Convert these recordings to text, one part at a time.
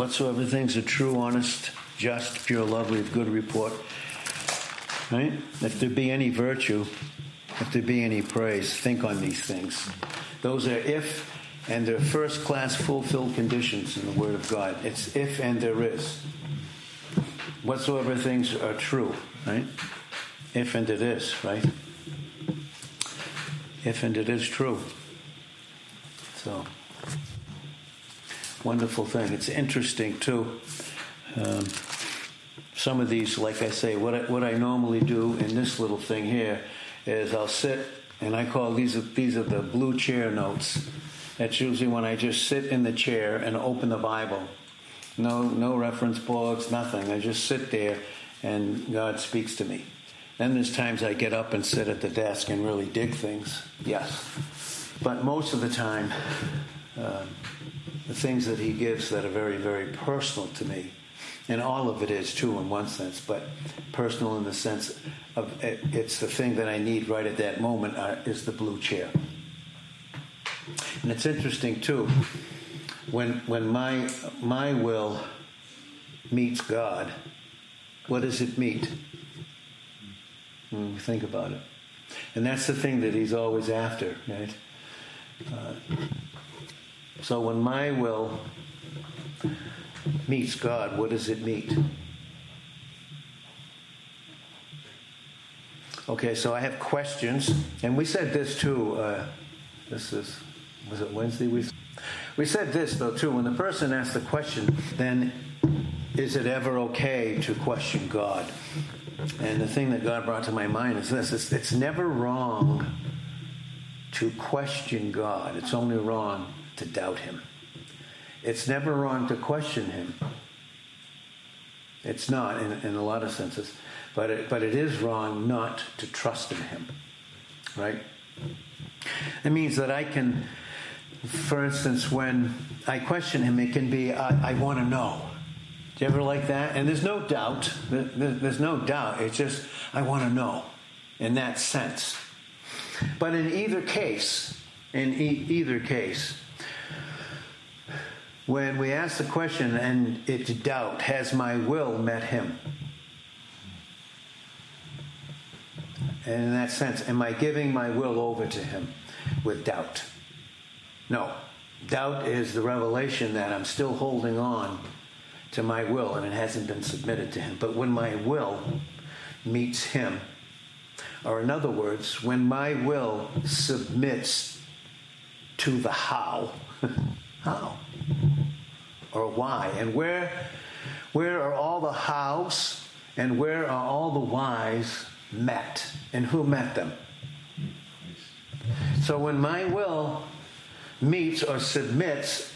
whatsoever things are true, honest, just, pure, lovely, of good report. Right? If there be any virtue, if there be any praise, think on these things. Those are if and they're first class fulfilled conditions in the Word of God. It's if and there is. Whatsoever things are true, right? If and it is, right? If and it is true. So, wonderful thing. It's interesting too. Um, some of these, like I say, what I, what I normally do in this little thing here is I'll sit and I call these are, these are the blue chair notes. That's usually when I just sit in the chair and open the Bible. No no reference books, nothing. I just sit there and God speaks to me. Then there's times I get up and sit at the desk and really dig things. Yes. But most of the time, uh, the things that he gives that are very, very personal to me, and all of it is true in one sense, but personal in the sense of it, it's the thing that I need right at that moment uh, is the blue chair. And it's interesting too, when when my my will meets God, what does it meet? When think about it. And that's the thing that he's always after, right? Uh, so when my will meets God, what does it meet? Okay, so I have questions, and we said this too. Uh, this is was it Wednesday? We we said this though too. When the person asks the question, then is it ever okay to question God? And the thing that God brought to my mind is this it's, it's never wrong to question God, it's only wrong to doubt Him. It's never wrong to question Him. It's not in, in a lot of senses, but it, but it is wrong not to trust in Him, right? It means that I can, for instance, when I question Him, it can be I, I want to know. Do you ever like that? And there's no doubt. There's no doubt. It's just, I want to know in that sense. But in either case, in e- either case, when we ask the question and it's doubt, has my will met him? And in that sense, am I giving my will over to him with doubt? No. Doubt is the revelation that I'm still holding on to my will and it hasn't been submitted to him. But when my will meets him, or in other words, when my will submits to the how, how, or why, and where, where are all the hows and where are all the whys met, and who met them? So when my will meets or submits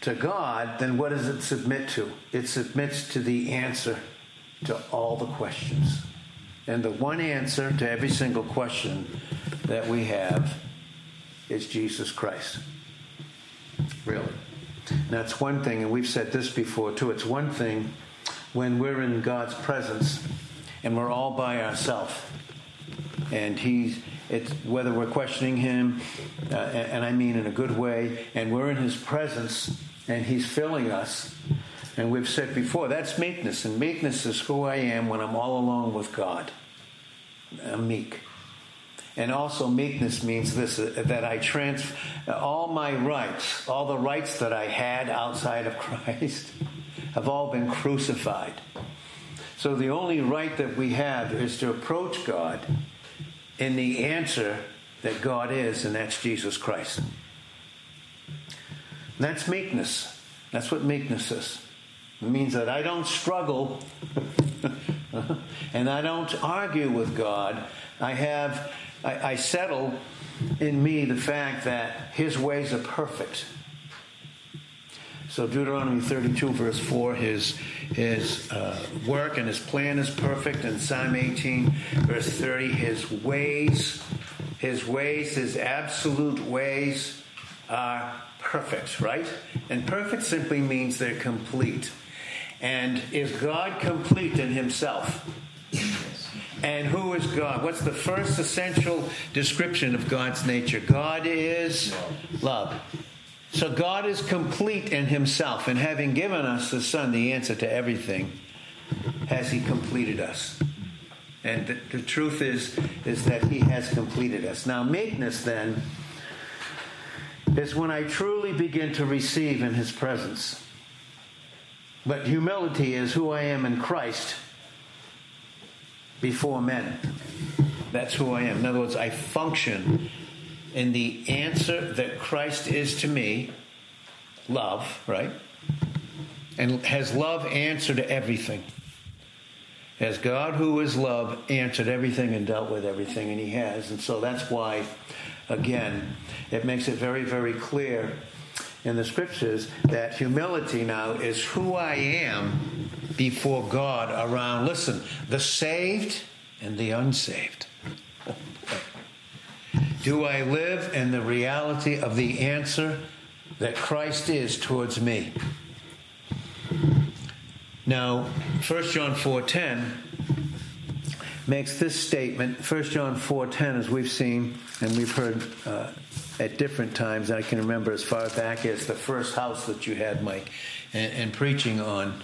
to God, then what does it submit to? It submits to the answer to all the questions. And the one answer to every single question that we have is Jesus Christ. Really. And that's one thing, and we've said this before too. It's one thing when we're in God's presence and we're all by ourselves, and He's it's whether we're questioning Him, uh, and, and I mean in a good way, and we're in His presence and He's filling us. And we've said before, that's meekness. And meekness is who I am when I'm all alone with God. I'm meek. And also, meekness means this uh, that I transfer uh, all my rights, all the rights that I had outside of Christ, have all been crucified. So the only right that we have is to approach God in the answer that God is, and that's Jesus Christ. That's meekness. That's what meekness is. It means that I don't struggle and I don't argue with God. I have, I, I, settle in me the fact that His ways are perfect. So Deuteronomy 32, verse 4, his, his uh, work and his plan is perfect. And Psalm 18, verse 30, his ways, his ways, his absolute ways are perfect, right? And perfect simply means they're complete. And is God complete in himself? And who is God? What's the first essential description of God's nature? God is love. So God is complete in himself, and having given us the Son, the answer to everything, has he completed us. And the, the truth is, is that he has completed us. Now, meekness then is when I truly begin to receive in his presence. But humility is who I am in Christ before men. That's who I am. In other words, I function in the answer that Christ is to me love, right? And has love answered everything? Has God, who is love, answered everything and dealt with everything? And He has. And so that's why, again, it makes it very, very clear in the scriptures that humility now is who I am before God around, listen, the saved and the unsaved. Do I live in the reality of the answer that Christ is towards me? Now, 1 John 4:10 makes this statement. 1 John 4:10, as we've seen and we've heard uh, at different times. I can remember as far back as the first house that you had, Mike, and, and preaching on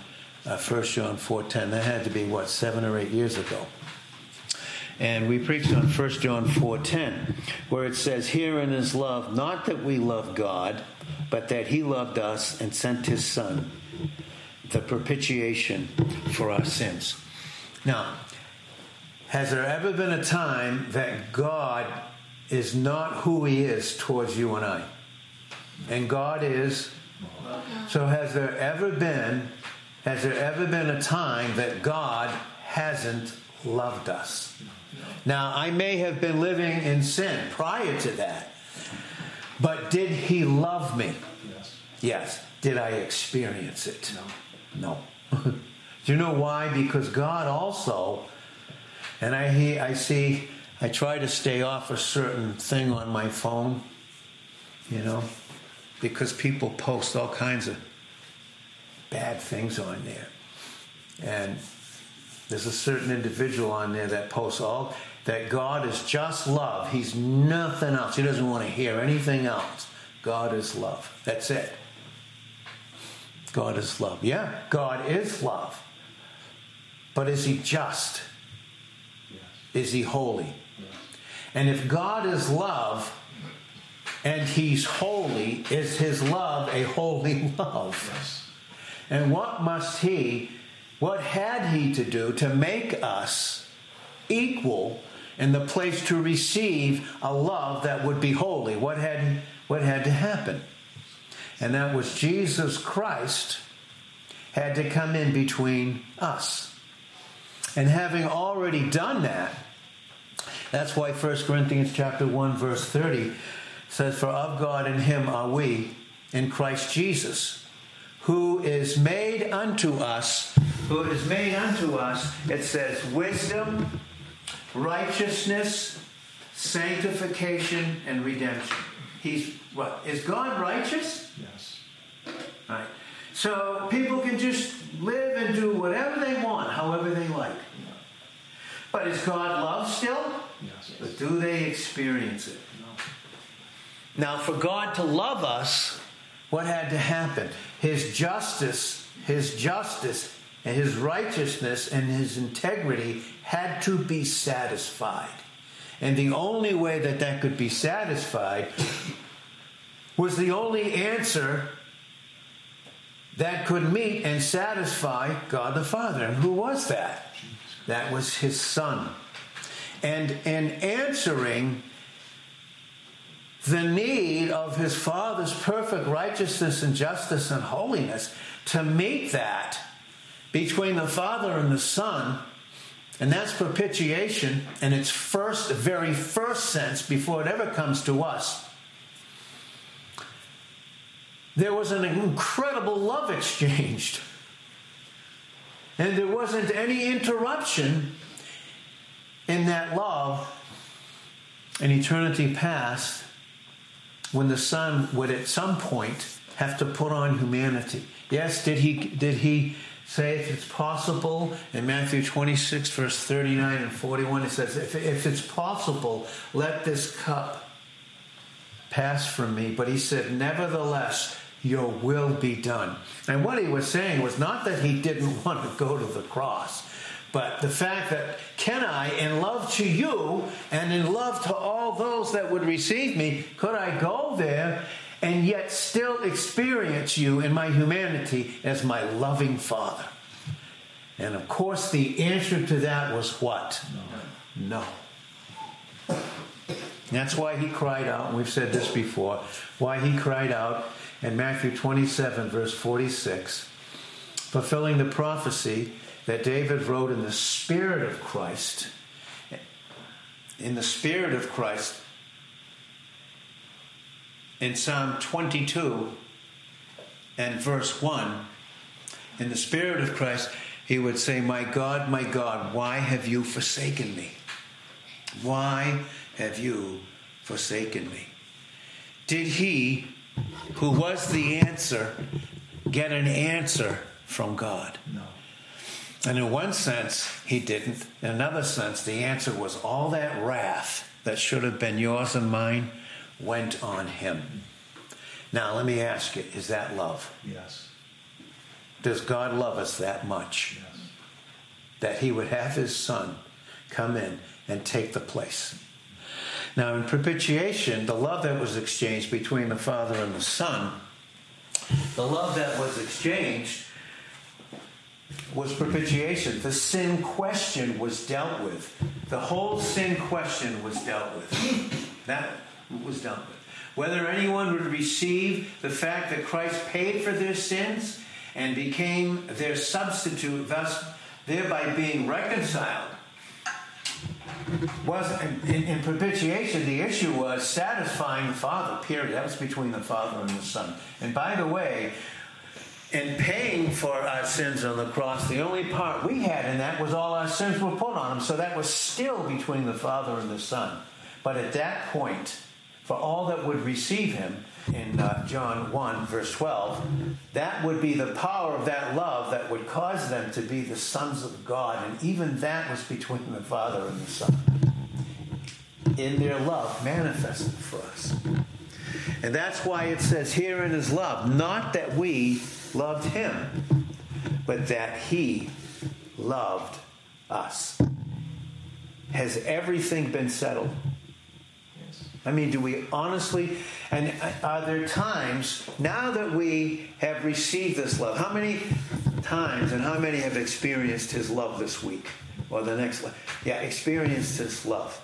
uh, 1 John 4:10. That had to be what seven or eight years ago. And we preached on 1 John 4:10, where it says, "Herein is love, not that we love God, but that He loved us and sent His Son, the propitiation for our sins." Now, has there ever been a time that God is not who He is towards you and I? And God is. So, has there ever been? Has there ever been a time that God hasn't loved us? Now, I may have been living in sin prior to that, but did he love me? Yes. Yes. Did I experience it? No. No. Do you know why? Because God also, and I hear, I see, I try to stay off a certain thing on my phone, you know, because people post all kinds of bad things on there. And there's a certain individual on there that posts all that God is just love. He's nothing else. He doesn't want to hear anything else. God is love. That's it. God is love. Yeah, God is love. But is he just? Yes. Is he holy? Yes. And if God is love and he's holy, is his love a holy love? Yes. And what must he, what had he to do to make us equal in the place to receive a love that would be holy? What had, what had to happen? And that was Jesus Christ had to come in between us. And having already done that, that's why 1 Corinthians chapter 1 verse 30 says for of God in him are we in Christ Jesus who is made unto us who is made unto us it says wisdom righteousness sanctification and redemption he's what is God righteous Yes. right so people can just live and do whatever they want however they like but is God love still Yes. but do they experience it? No. Now, for God to love us, what had to happen? His justice, his justice, and his righteousness and his integrity had to be satisfied. And the only way that that could be satisfied was the only answer that could meet and satisfy God the Father. And who was that? That was his Son and in answering the need of his father's perfect righteousness and justice and holiness to meet that between the father and the son and that's propitiation in its first very first sense before it ever comes to us. There was an incredible love exchanged and there wasn't any interruption in that love in eternity past when the son would at some point have to put on humanity yes did he did he say if it's possible in matthew 26 verse 39 and 41 it says if, if it's possible let this cup pass from me. But he said, Nevertheless, your will be done. And what he was saying was not that he didn't want to go to the cross, but the fact that can I, in love to you and in love to all those that would receive me, could I go there and yet still experience you in my humanity as my loving Father? And of course, the answer to that was what? No. no. That's why he cried out, and we've said this before, why he cried out in Matthew 27, verse 46, fulfilling the prophecy that David wrote in the Spirit of Christ. In the Spirit of Christ, in Psalm 22 and verse 1, in the Spirit of Christ, he would say, My God, my God, why have you forsaken me? Why have you forsaken me? Did he, who was the answer, get an answer from God? No. And in one sense, he didn't. In another sense, the answer was all that wrath that should have been yours and mine went on him. Now, let me ask you is that love? Yes. Does God love us that much? Yes. That he would have his son come in and take the place. Now, in propitiation, the love that was exchanged between the Father and the Son, the love that was exchanged was propitiation. The sin question was dealt with. The whole sin question was dealt with. That was dealt with. Whether anyone would receive the fact that Christ paid for their sins and became their substitute, thus thereby being reconciled. Was in, in propitiation, the issue was satisfying the Father. Period. That was between the Father and the Son. And by the way, in paying for our sins on the cross, the only part we had in that was all our sins were put on him. So that was still between the Father and the Son. But at that point, for all that would receive him, in uh, John 1, verse 12, that would be the power of that love that would cause them to be the sons of God. And even that was between the Father and the Son. In their love manifested for us. And that's why it says here in his love, not that we loved him, but that he loved us. Has everything been settled? Yes. I mean, do we honestly, and are there times, now that we have received this love, how many times and how many have experienced his love this week or the next? Yeah, experienced his love.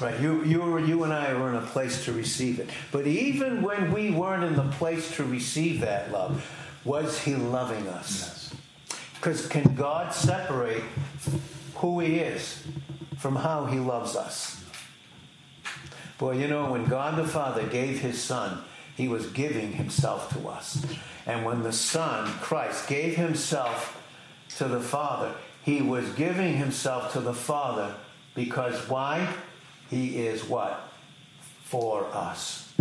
Right, you, you, you and I were in a place to receive it. But even when we weren't in the place to receive that love, was he loving us? Yes. Because can God separate who he is from how he loves us? Boy, you know, when God the Father gave his Son, he was giving himself to us. And when the Son, Christ, gave himself to the Father, he was giving himself to the Father because why? He is what? For us.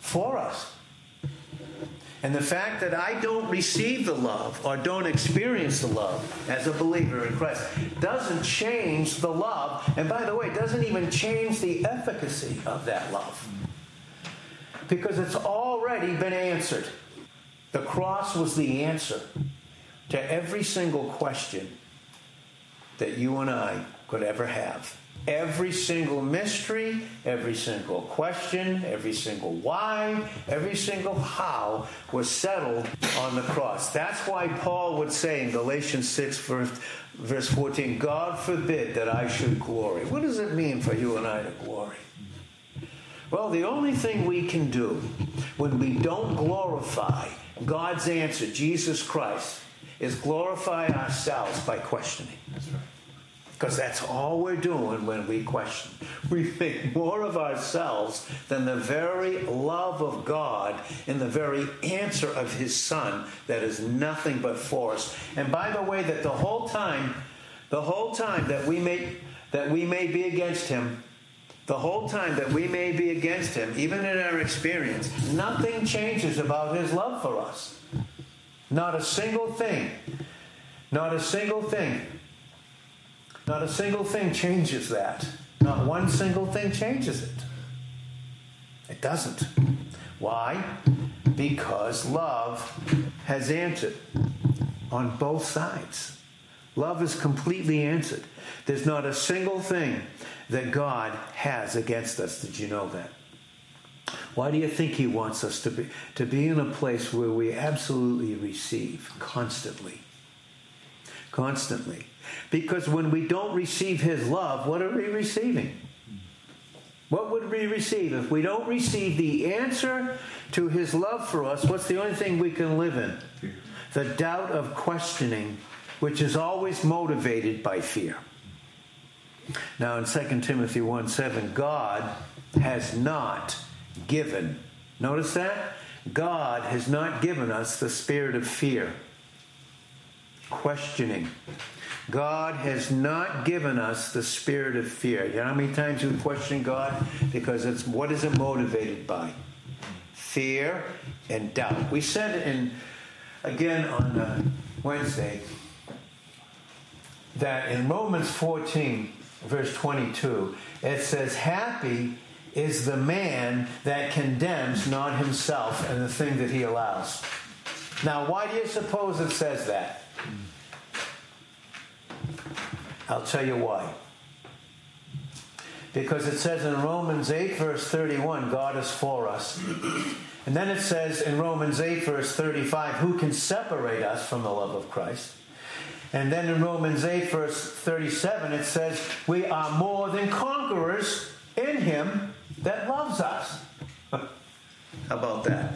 For us. And the fact that I don't receive the love or don't experience the love as a believer in Christ doesn't change the love. And by the way, doesn't even change the efficacy of that love. Because it's already been answered. The cross was the answer to every single question that you and I could ever have. Every single mystery, every single question, every single why, every single how was settled on the cross. That's why Paul would say in Galatians 6, verse, verse 14, God forbid that I should glory. What does it mean for you and I to glory? Well, the only thing we can do when we don't glorify God's answer, Jesus Christ, is glorify ourselves by questioning. That's right. Because that's all we're doing when we question. We think more of ourselves than the very love of God and the very answer of His Son that is nothing but for us. And by the way, that the whole time, the whole time that we may that we may be against Him, the whole time that we may be against Him, even in our experience, nothing changes about His love for us. Not a single thing. Not a single thing. Not a single thing changes that. Not one single thing changes it. It doesn't. Why? Because love has answered on both sides. Love is completely answered. There's not a single thing that God has against us. Did you know that? Why do you think He wants us to be, to be in a place where we absolutely receive constantly? Constantly. Because when we don't receive His love, what are we receiving? What would we receive? If we don't receive the answer to His love for us, what's the only thing we can live in? The doubt of questioning, which is always motivated by fear. Now, in 2 Timothy 1 7, God has not given, notice that? God has not given us the spirit of fear, questioning. God has not given us the spirit of fear. You know how many times we question God? Because it's what is it motivated by? Fear and doubt. We said in again on uh, Wednesday that in Romans 14, verse 22, it says, Happy is the man that condemns not himself and the thing that he allows. Now, why do you suppose it says that? I'll tell you why. Because it says in Romans 8, verse 31, God is for us. And then it says in Romans 8, verse 35, who can separate us from the love of Christ? And then in Romans 8, verse 37, it says, we are more than conquerors in him that loves us. How about that?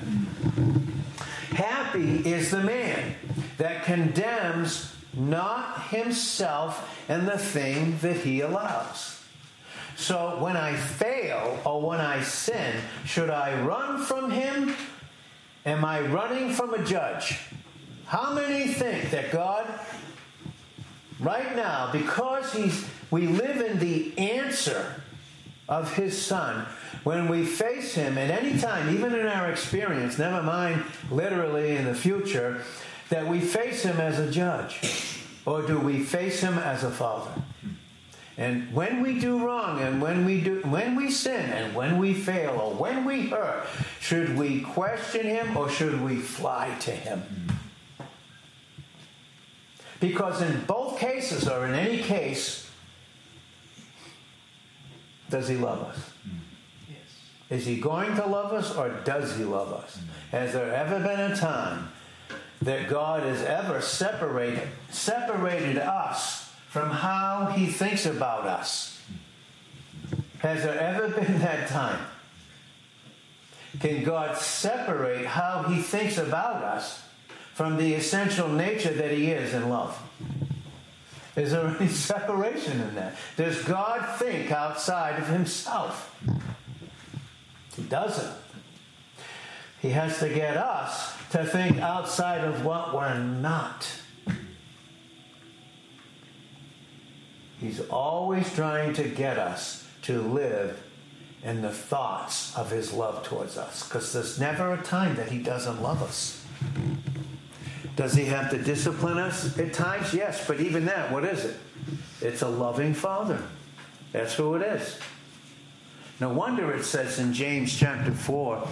Happy is the man that condemns not himself and the thing that he allows. So when I fail or when I sin, should I run from him? Am I running from a judge? How many think that God, right now, because he's, we live in the answer of his son, when we face him at any time, even in our experience, never mind literally in the future, that we face him as a judge? Or do we face him as a father? And when we do wrong and when we do when we sin and when we fail or when we hurt, should we question him or should we fly to him? Because in both cases or in any case, does he love us? Mm. Yes. Is he going to love us or does he love us? Mm. Has there ever been a time that God has ever separated separated us from how he thinks about us? Has there ever been that time? Can God separate how he thinks about us from the essential nature that he is in love? Is there any separation in that? Does God think outside of himself? He doesn't. He has to get us to think outside of what we're not. He's always trying to get us to live in the thoughts of his love towards us because there's never a time that he doesn't love us. Does he have to discipline us? At times, yes, but even that, what is it? It's a loving father. That's who it is. No wonder it says in James chapter 4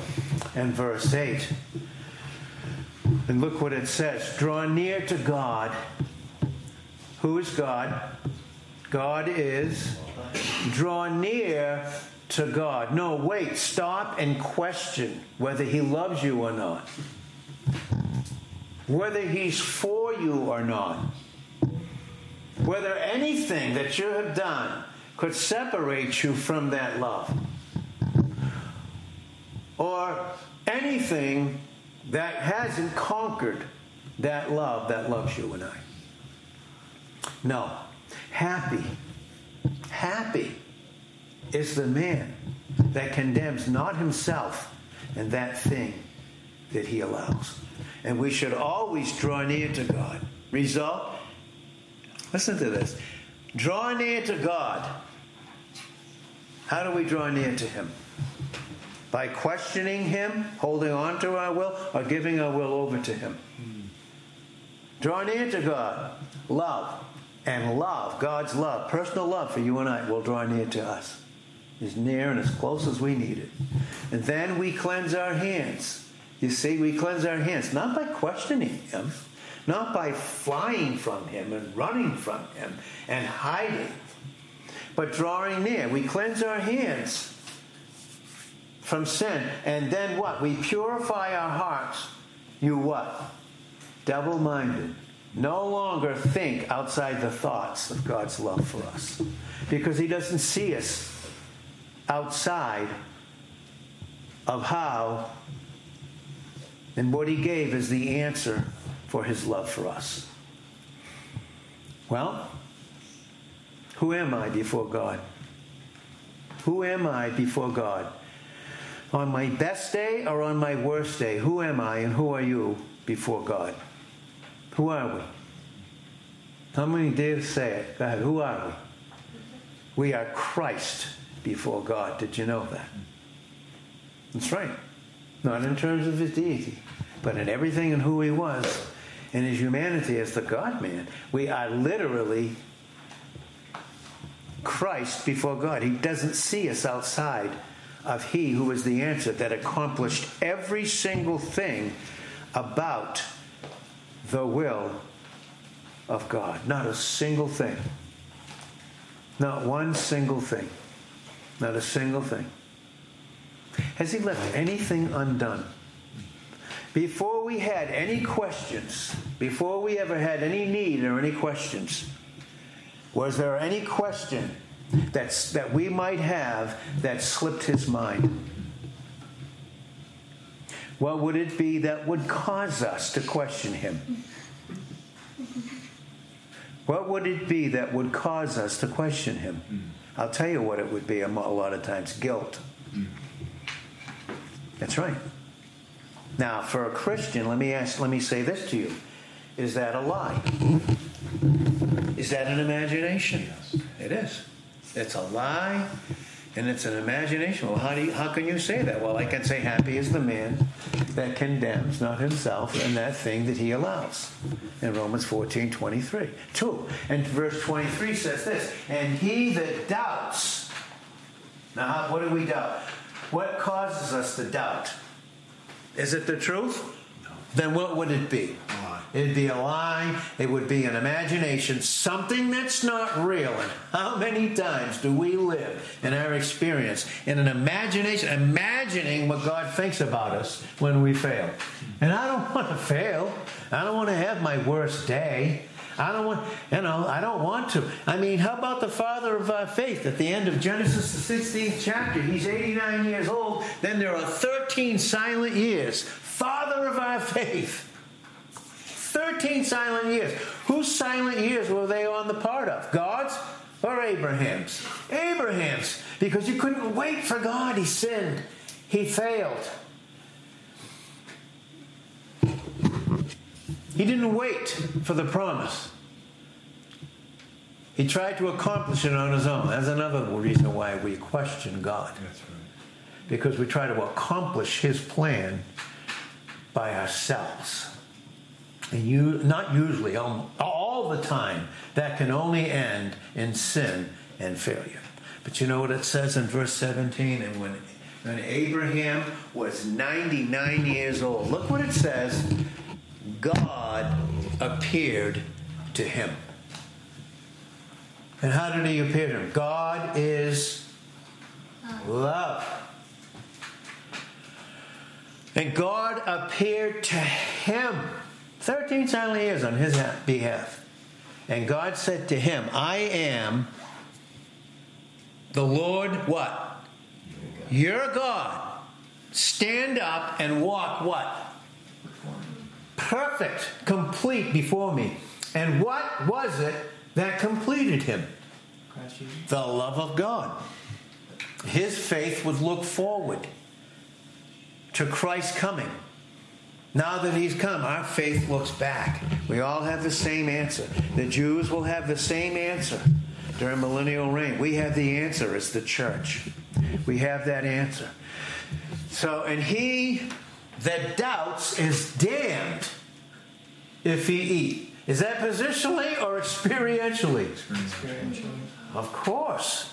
and verse 8, and look what it says draw near to God. Who is God? God is. Draw near to God. No, wait, stop and question whether He loves you or not, whether He's for you or not, whether anything that you have done could separate you from that love. Or anything that hasn't conquered that love that loves you and I. No. Happy, happy is the man that condemns not himself and that thing that he allows. And we should always draw near to God. Result? Listen to this. Draw near to God how do we draw near to Him? By questioning Him, holding on to our will, or giving our will over to Him? Draw near to God. Love. And love, God's love, personal love for you and I, will draw near to us. as near and as close as we need it. And then we cleanse our hands. You see, we cleanse our hands not by questioning Him, not by flying from Him and running from Him and hiding, but drawing near. We cleanse our hands from sin. And then what? We purify our hearts. You what? Double minded. No longer think outside the thoughts of God's love for us. Because He doesn't see us outside of how and what He gave is the answer for His love for us. Well, who am I before God? Who am I before God? On my best day or on my worst day? Who am I and who are you before God? Who are we? How many dare say it? Go ahead. Who are we? We are Christ before God. Did you know that? That's right. Not in terms of his deity, but in everything and who he was. In his humanity as the God man. We are literally Christ before God. He doesn't see us outside of He who is the answer that accomplished every single thing about the will of God. Not a single thing. Not one single thing. Not a single thing. Has He left anything undone? Before we had any questions, before we ever had any need or any questions, was there any question that's, that we might have that slipped his mind? What would it be that would cause us to question him? What would it be that would cause us to question him? I'll tell you what it would be a lot of times guilt. That's right. Now, for a Christian, let me ask, let me say this to you. Is that a lie? Is that an imagination? Yes. It is. It's a lie and it's an imagination. Well, how, do you, how can you say that? Well, I can say, Happy is the man that condemns not himself and that thing that he allows. In Romans 14 23. Two. And verse 23 says this And he that doubts. Now, what do we doubt? What causes us to doubt? Is it the truth? No. Then what would it be? It'd be a lie. It would be an imagination, something that's not real. And how many times do we live in our experience in an imagination, imagining what God thinks about us when we fail? And I don't want to fail. I don't want to have my worst day. I don't want, you know, I don't want to. I mean, how about the father of our faith at the end of Genesis, the 16th chapter? He's 89 years old. Then there are 13 silent years. Father of our faith. 13 silent years. Whose silent years were they on the part of? God's or Abraham's? Abraham's. Because he couldn't wait for God. He sinned. He failed. He didn't wait for the promise. He tried to accomplish it on his own. That's another reason why we question God. That's right. Because we try to accomplish his plan by ourselves. And you not usually, um, all the time, that can only end in sin and failure. But you know what it says in verse 17? And when, when Abraham was 99 years old, look what it says God appeared to him. And how did he appear to him? God is love. And God appeared to him 13 silent years on his behalf. And God said to him, I am the Lord, what? Your God. Stand up and walk what? Perfect, complete before me. And what was it that completed him? The love of God. His faith would look forward to Christ's coming. Now that he's come, our faith looks back. We all have the same answer. The Jews will have the same answer during millennial reign. We have the answer as the church. We have that answer. So, and he that doubts is damned if he eat. Is that positionally or experientially? Experientially. Of course.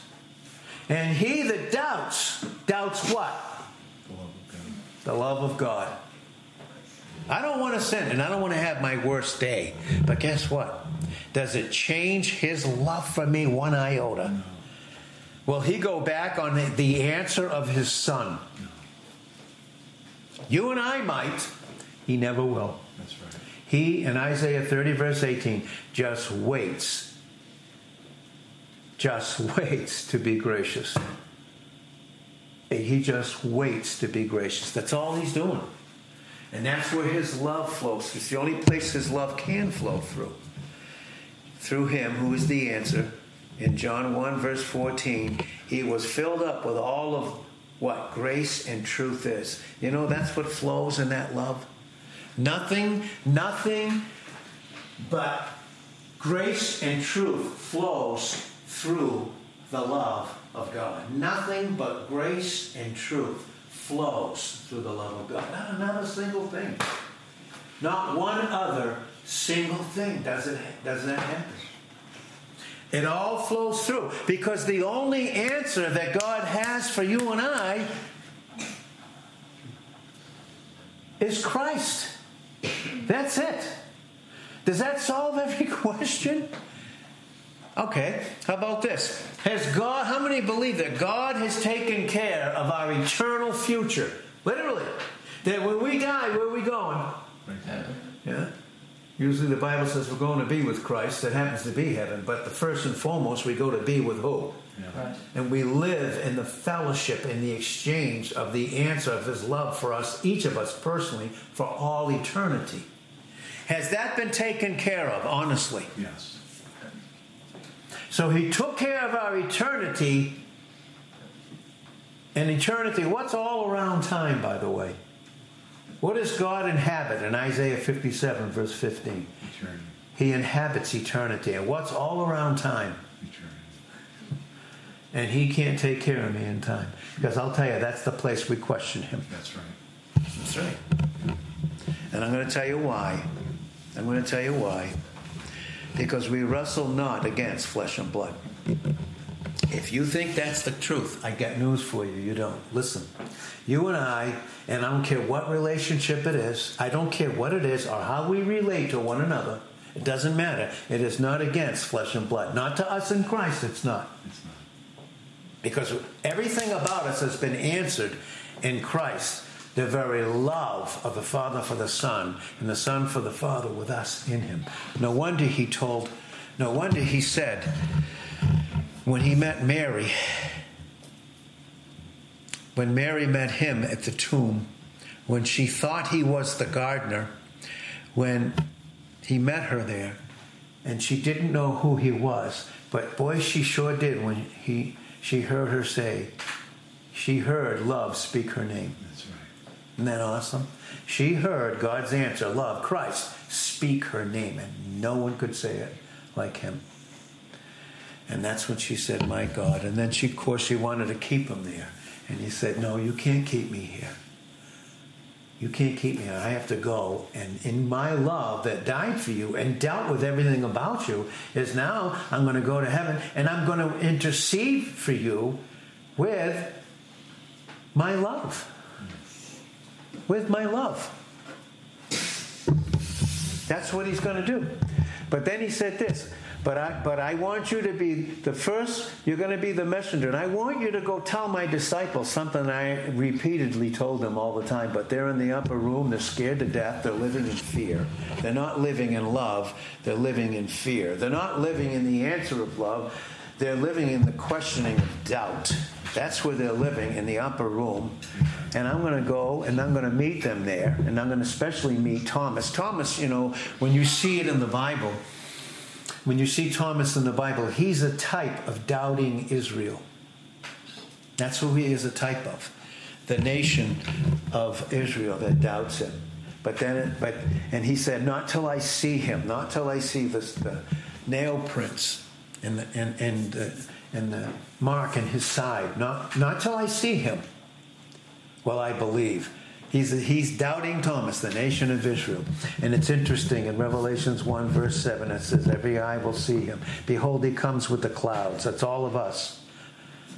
And he that doubts, doubts what? The love of God. The love of God. I don't want to sin and I don't want to have my worst day. But guess what? Does it change his love for me one iota? Will he go back on the- the answer of his son? You and I might. He never will. That's right. He, in Isaiah 30, verse 18, just waits. Just waits to be gracious. He just waits to be gracious. That's all he's doing. And that's where his love flows. It's the only place his love can flow through. Through him, who is the answer. In John 1, verse 14, he was filled up with all of what grace and truth is. You know, that's what flows in that love. Nothing, nothing but grace and truth flows through the love of God. Nothing but grace and truth flows through the love of God. Not another single thing. Not one other single thing does it does that happen. It all flows through because the only answer that God has for you and I is Christ. That's it. Does that solve every question? Okay, how about this? Has God, how many believe that God has taken care of our eternal future? Literally. That when we die, where are we going? Right. Yeah. Usually the Bible says we're going to be with Christ. That happens to be heaven. But the first and foremost, we go to be with who? Yeah. Right. And we live in the fellowship and the exchange of the answer of his love for us, each of us personally, for all eternity. Has that been taken care of, honestly? Yes. So he took care of our eternity. And eternity, what's all around time, by the way? What does God inhabit in Isaiah 57, verse 15? Eternity. He inhabits eternity. And what's all around time? Eternity. And he can't take care of me in time. Because I'll tell you, that's the place we question him. That's right. That's right. And I'm going to tell you why. I'm going to tell you why. Because we wrestle not against flesh and blood. If you think that's the truth, I got news for you. You don't. Listen. You and I, and I don't care what relationship it is, I don't care what it is or how we relate to one another. It doesn't matter. It is not against flesh and blood. Not to us in Christ, it's not. It's not. Because everything about us has been answered in Christ. The very love of the Father for the Son, and the Son for the Father with us in Him. No wonder He told, no wonder He said, when He met Mary, when Mary met Him at the tomb, when she thought He was the gardener, when He met her there, and she didn't know who He was, but boy, she sure did when He she heard her say, she heard love speak her name. That's right. Isn't that awesome? She heard God's answer, love, Christ, speak her name, and no one could say it like him. And that's when she said, My God. And then she, of course, she wanted to keep him there. And he said, No, you can't keep me here. You can't keep me. I have to go. And in my love that died for you and dealt with everything about you is now I'm going to go to heaven and I'm going to intercede for you with my love. With my love. That's what he's going to do. But then he said this. But I, but I want you to be the first, you're going to be the messenger. And I want you to go tell my disciples something I repeatedly told them all the time. But they're in the upper room, they're scared to death, they're living in fear. They're not living in love, they're living in fear. They're not living in the answer of love, they're living in the questioning of doubt. That's where they're living in the upper room. And I'm going to go and I'm going to meet them there. And I'm going to especially meet Thomas. Thomas, you know, when you see it in the Bible, when you see Thomas in the Bible, he's a type of doubting Israel. That's who he is a type of. The nation of Israel that doubts him. But then, but and he said, "Not till I see him, not till I see this, the nail prints and the and and the, and the mark in his side. Not not till I see him. Will I believe?" He's, he's doubting Thomas, the nation of Israel. And it's interesting in Revelations 1, verse 7, it says, Every eye will see him. Behold, he comes with the clouds. That's all of us.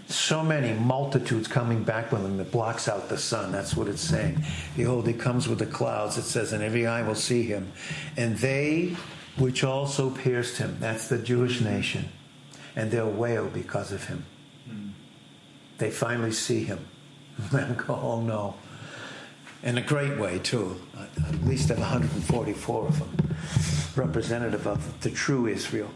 So many multitudes coming back with him that blocks out the sun. That's what it's saying. Behold, he comes with the clouds. It says, and every eye will see him. And they which also pierced him, that's the Jewish nation, and they'll wail because of him. Hmm. They finally see him. And go, oh no. In a great way, too. At least of 144 of them, representative of the true Israel.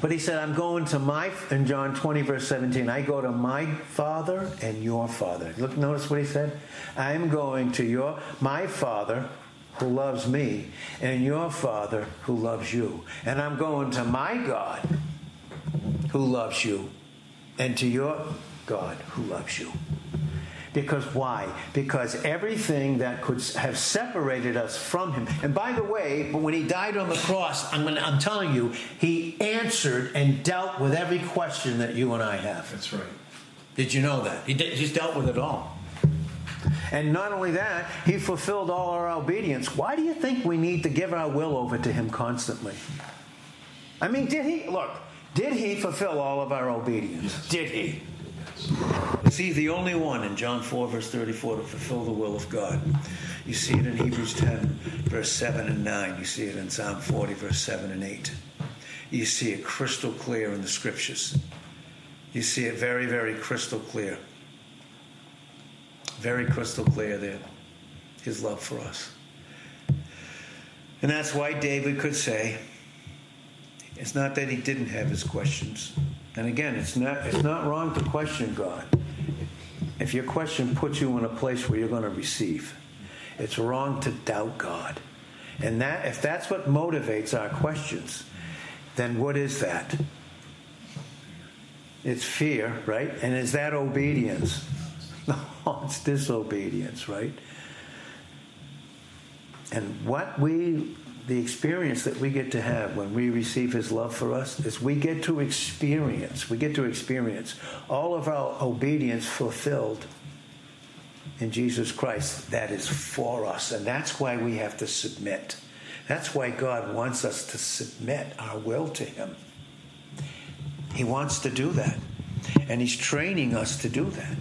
But he said, I'm going to my, in John 20, verse 17, I go to my father and your father. Look, notice what he said? I'm going to your, my father who loves me and your father who loves you. And I'm going to my God who loves you and to your God who loves you. Because why? Because everything that could have separated us from Him. And by the way, when He died on the cross, I'm, gonna, I'm telling you, He answered and dealt with every question that you and I have. That's right. Did you know that? He did, He's dealt with it all. And not only that, He fulfilled all our obedience. Why do you think we need to give our will over to Him constantly? I mean, did He, look, did He fulfill all of our obedience? Yes. Did He? Is he the only one in John 4, verse 34 to fulfill the will of God? You see it in Hebrews 10, verse 7 and 9. You see it in Psalm 40, verse 7 and 8. You see it crystal clear in the scriptures. You see it very, very crystal clear. Very crystal clear there. His love for us. And that's why David could say, it's not that he didn't have his questions. And again, it's not, it's not wrong to question God. If your question puts you in a place where you're going to receive, it's wrong to doubt God. And that if that's what motivates our questions, then what is that? It's fear, right? And is that obedience? No, it's disobedience, right? And what we the experience that we get to have when we receive his love for us is we get to experience, we get to experience all of our obedience fulfilled in Jesus Christ that is for us. And that's why we have to submit. That's why God wants us to submit our will to him. He wants to do that. And he's training us to do that.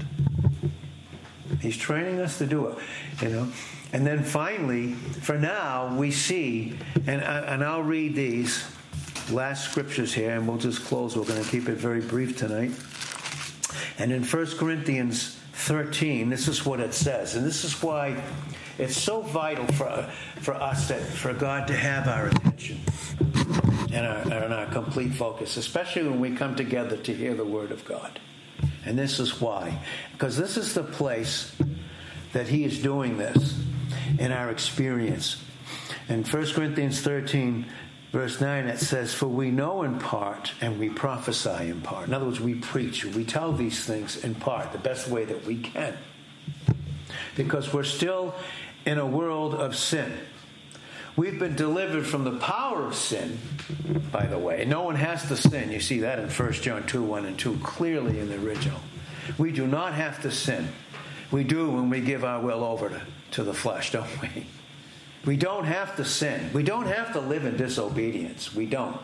He's training us to do it, you know. And then finally, for now, we see, and, uh, and I'll read these last scriptures here, and we'll just close. We're going to keep it very brief tonight. And in 1 Corinthians 13, this is what it says. And this is why it's so vital for, for us that for God to have our attention and our, and our complete focus, especially when we come together to hear the Word of God. And this is why. Because this is the place that He is doing this in our experience. In 1 Corinthians 13, verse 9, it says, For we know in part and we prophesy in part. In other words, we preach, we tell these things in part, the best way that we can. Because we're still in a world of sin. We've been delivered from the power of sin, by the way. No one has to sin. You see that in 1 John 2 1 and 2 clearly in the original. We do not have to sin. We do when we give our will over to to the flesh, don't we? We don't have to sin. We don't have to live in disobedience. We don't.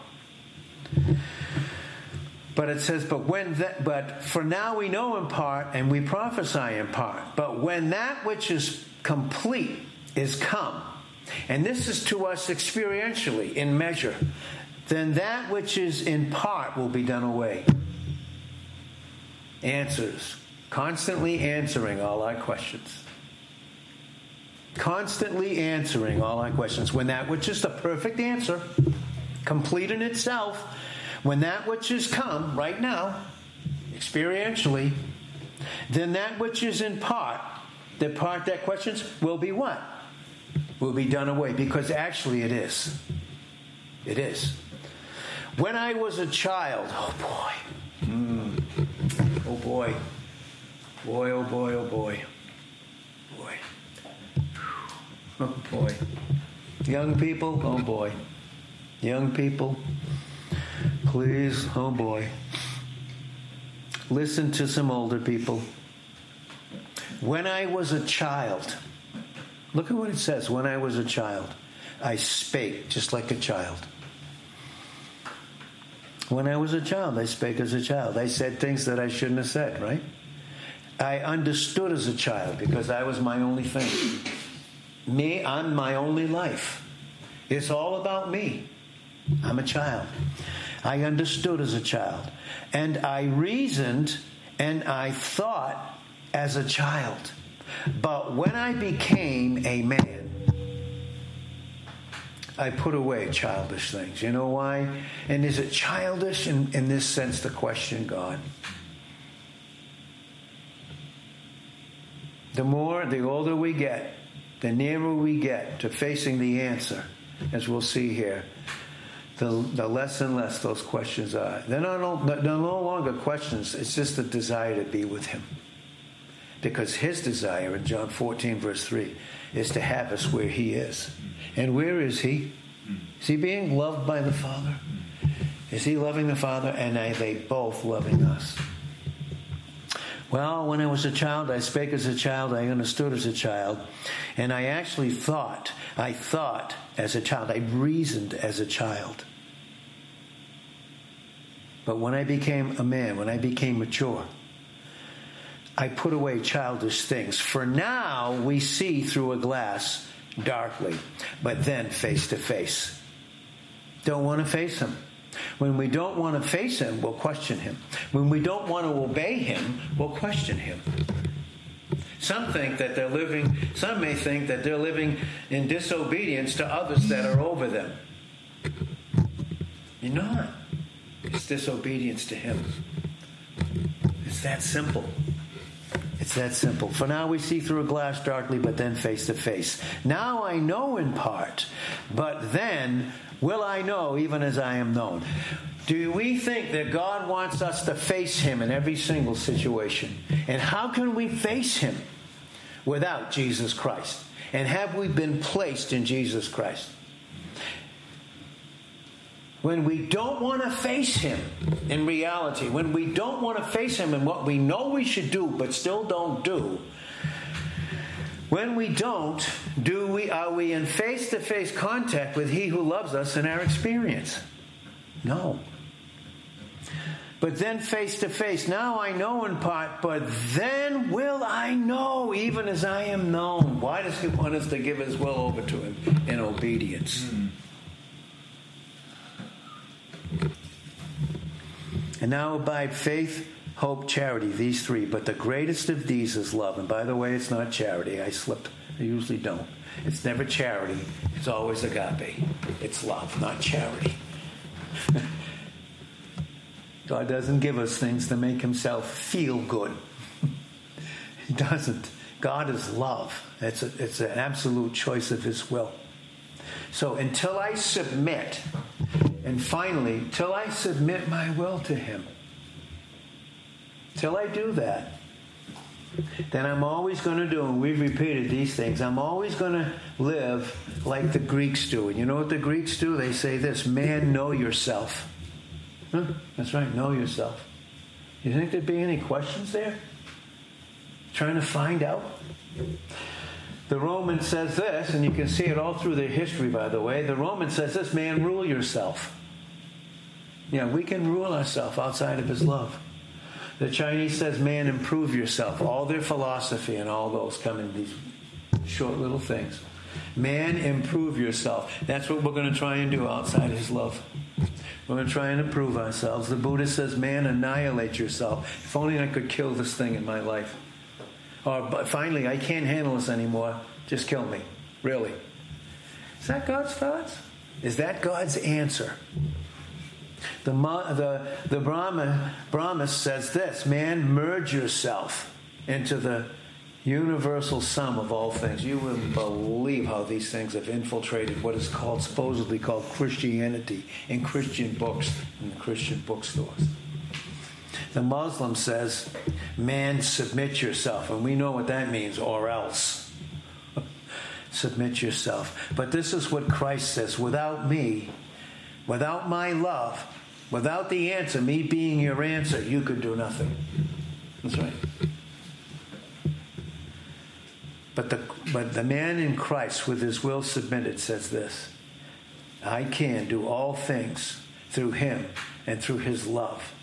But it says, but when that, but for now we know in part and we prophesy in part. But when that which is complete is come, and this is to us experientially in measure, then that which is in part will be done away. Answers, constantly answering all our questions constantly answering all our questions. When that which is the perfect answer, complete in itself, when that which is come right now, experientially, then that which is in part, the part that questions, will be what? Will be done away because actually it is. It is. When I was a child, oh boy, mm, oh boy, boy, oh boy, oh boy. Oh boy. Young people, oh boy. Young people, please, oh boy. Listen to some older people. When I was a child, look at what it says. When I was a child, I spake just like a child. When I was a child, I spake as a child. I said things that I shouldn't have said, right? I understood as a child because I was my only thing. Me, I'm my only life. It's all about me. I'm a child. I understood as a child. And I reasoned and I thought as a child. But when I became a man, I put away childish things. You know why? And is it childish in, in this sense to question God? The more, the older we get, the nearer we get to facing the answer, as we'll see here, the, the less and less those questions are. They're, not, they're no longer questions, it's just a desire to be with Him. Because His desire in John 14, verse 3, is to have us where He is. And where is He? Is He being loved by the Father? Is He loving the Father? And are they both loving us? Well, when I was a child, I spake as a child, I understood as a child, and I actually thought, I thought as a child, I reasoned as a child. But when I became a man, when I became mature, I put away childish things. For now we see through a glass darkly, but then face to face. Don't want to face him. When we don't want to face him, we'll question him. When we don't want to obey him, we'll question him. Some think that they're living, some may think that they're living in disobedience to others that are over them. You're not. It's disobedience to him. It's that simple. It's that simple. For now we see through a glass darkly, but then face to face. Now I know in part, but then will I know even as I am known. Do we think that God wants us to face Him in every single situation? And how can we face Him without Jesus Christ? And have we been placed in Jesus Christ? When we don't want to face Him in reality, when we don't want to face Him in what we know we should do but still don't do, when we don't, do we are we in face-to-face contact with he who loves us in our experience? No. But then face to face, now I know in part, but then will I know even as I am known. Why does he want us to give his will over to him in obedience? Mm. And now abide faith, hope, charity, these three. But the greatest of these is love. And by the way, it's not charity. I slipped. I usually don't. It's never charity. It's always agape. It's love, not charity. God doesn't give us things to make himself feel good. he doesn't. God is love. It's, a, it's an absolute choice of his will. So until I submit, and finally, till I submit my will to him, till I do that, then I'm always going to do, and we've repeated these things, I'm always going to live like the Greeks do. And you know what the Greeks do? They say this man, know yourself. Huh? That's right, know yourself. You think there'd be any questions there? Trying to find out? The Roman says this, and you can see it all through their history, by the way. The Roman says this man, rule yourself. Yeah, we can rule ourselves outside of his love. The Chinese says, man, improve yourself. All their philosophy and all those come in these short little things. Man, improve yourself. That's what we're going to try and do outside his love. We're going to try and improve ourselves. The Buddha says, man, annihilate yourself. If only I could kill this thing in my life. Or finally, I can't handle this anymore. Just kill me. Really. Is that God's thoughts? Is that God's answer? The, the, the Brahma, Brahma says this man, merge yourself into the universal sum of all things. You wouldn't believe how these things have infiltrated what is called, supposedly called Christianity in Christian books the Christian bookstores. The Muslim says, man, submit yourself. And we know what that means, or else. submit yourself. But this is what Christ says without me, without my love, without the answer, me being your answer, you could do nothing. That's right. But the, but the man in Christ, with his will submitted, says this I can do all things through him and through his love.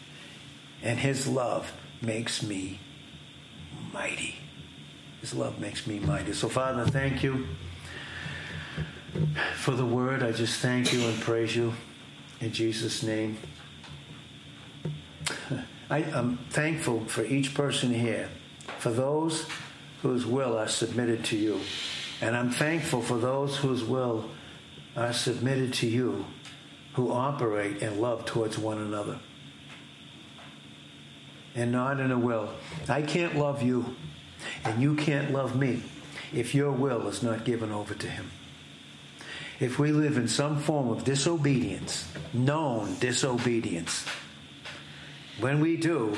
And his love makes me mighty. His love makes me mighty. So, Father, thank you for the word. I just thank you and praise you in Jesus' name. I, am thankful for each person here, for those whose will are submitted to you. And I'm thankful for those whose will are submitted to you, who operate in love towards one another. And not in a will. I can't love you, and you can't love me if your will is not given over to Him. If we live in some form of disobedience, known disobedience, when we do,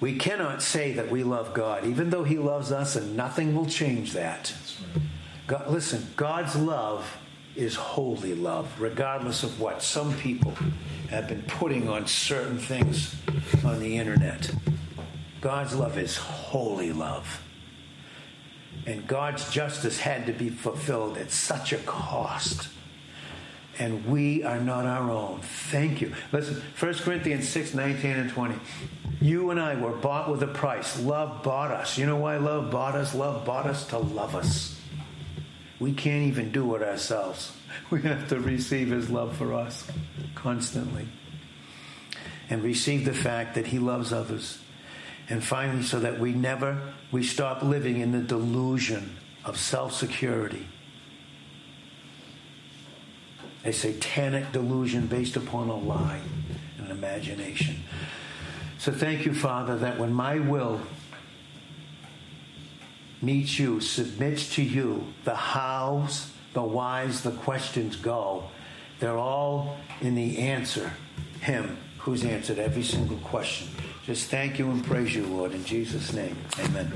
we cannot say that we love God, even though He loves us, and nothing will change that. God, listen, God's love is holy love, regardless of what some people have been putting on certain things on the internet. God's love is holy love. And God's justice had to be fulfilled at such a cost and we are not our own. Thank you. Listen, 1 Corinthians 6 19 and 20. You and I were bought with a price. Love bought us. You know why love bought us? Love bought us to love us. We can't even do it ourselves. We have to receive His love for us constantly and receive the fact that He loves others. And finally, so that we never, we stop living in the delusion of self security a satanic delusion based upon a lie and imagination. So thank you, Father, that when my will meets you, submits to you, the hows, the whys, the questions go. They're all in the answer, Him who's answered every single question. Just thank you and praise you, Lord, in Jesus' name. Amen.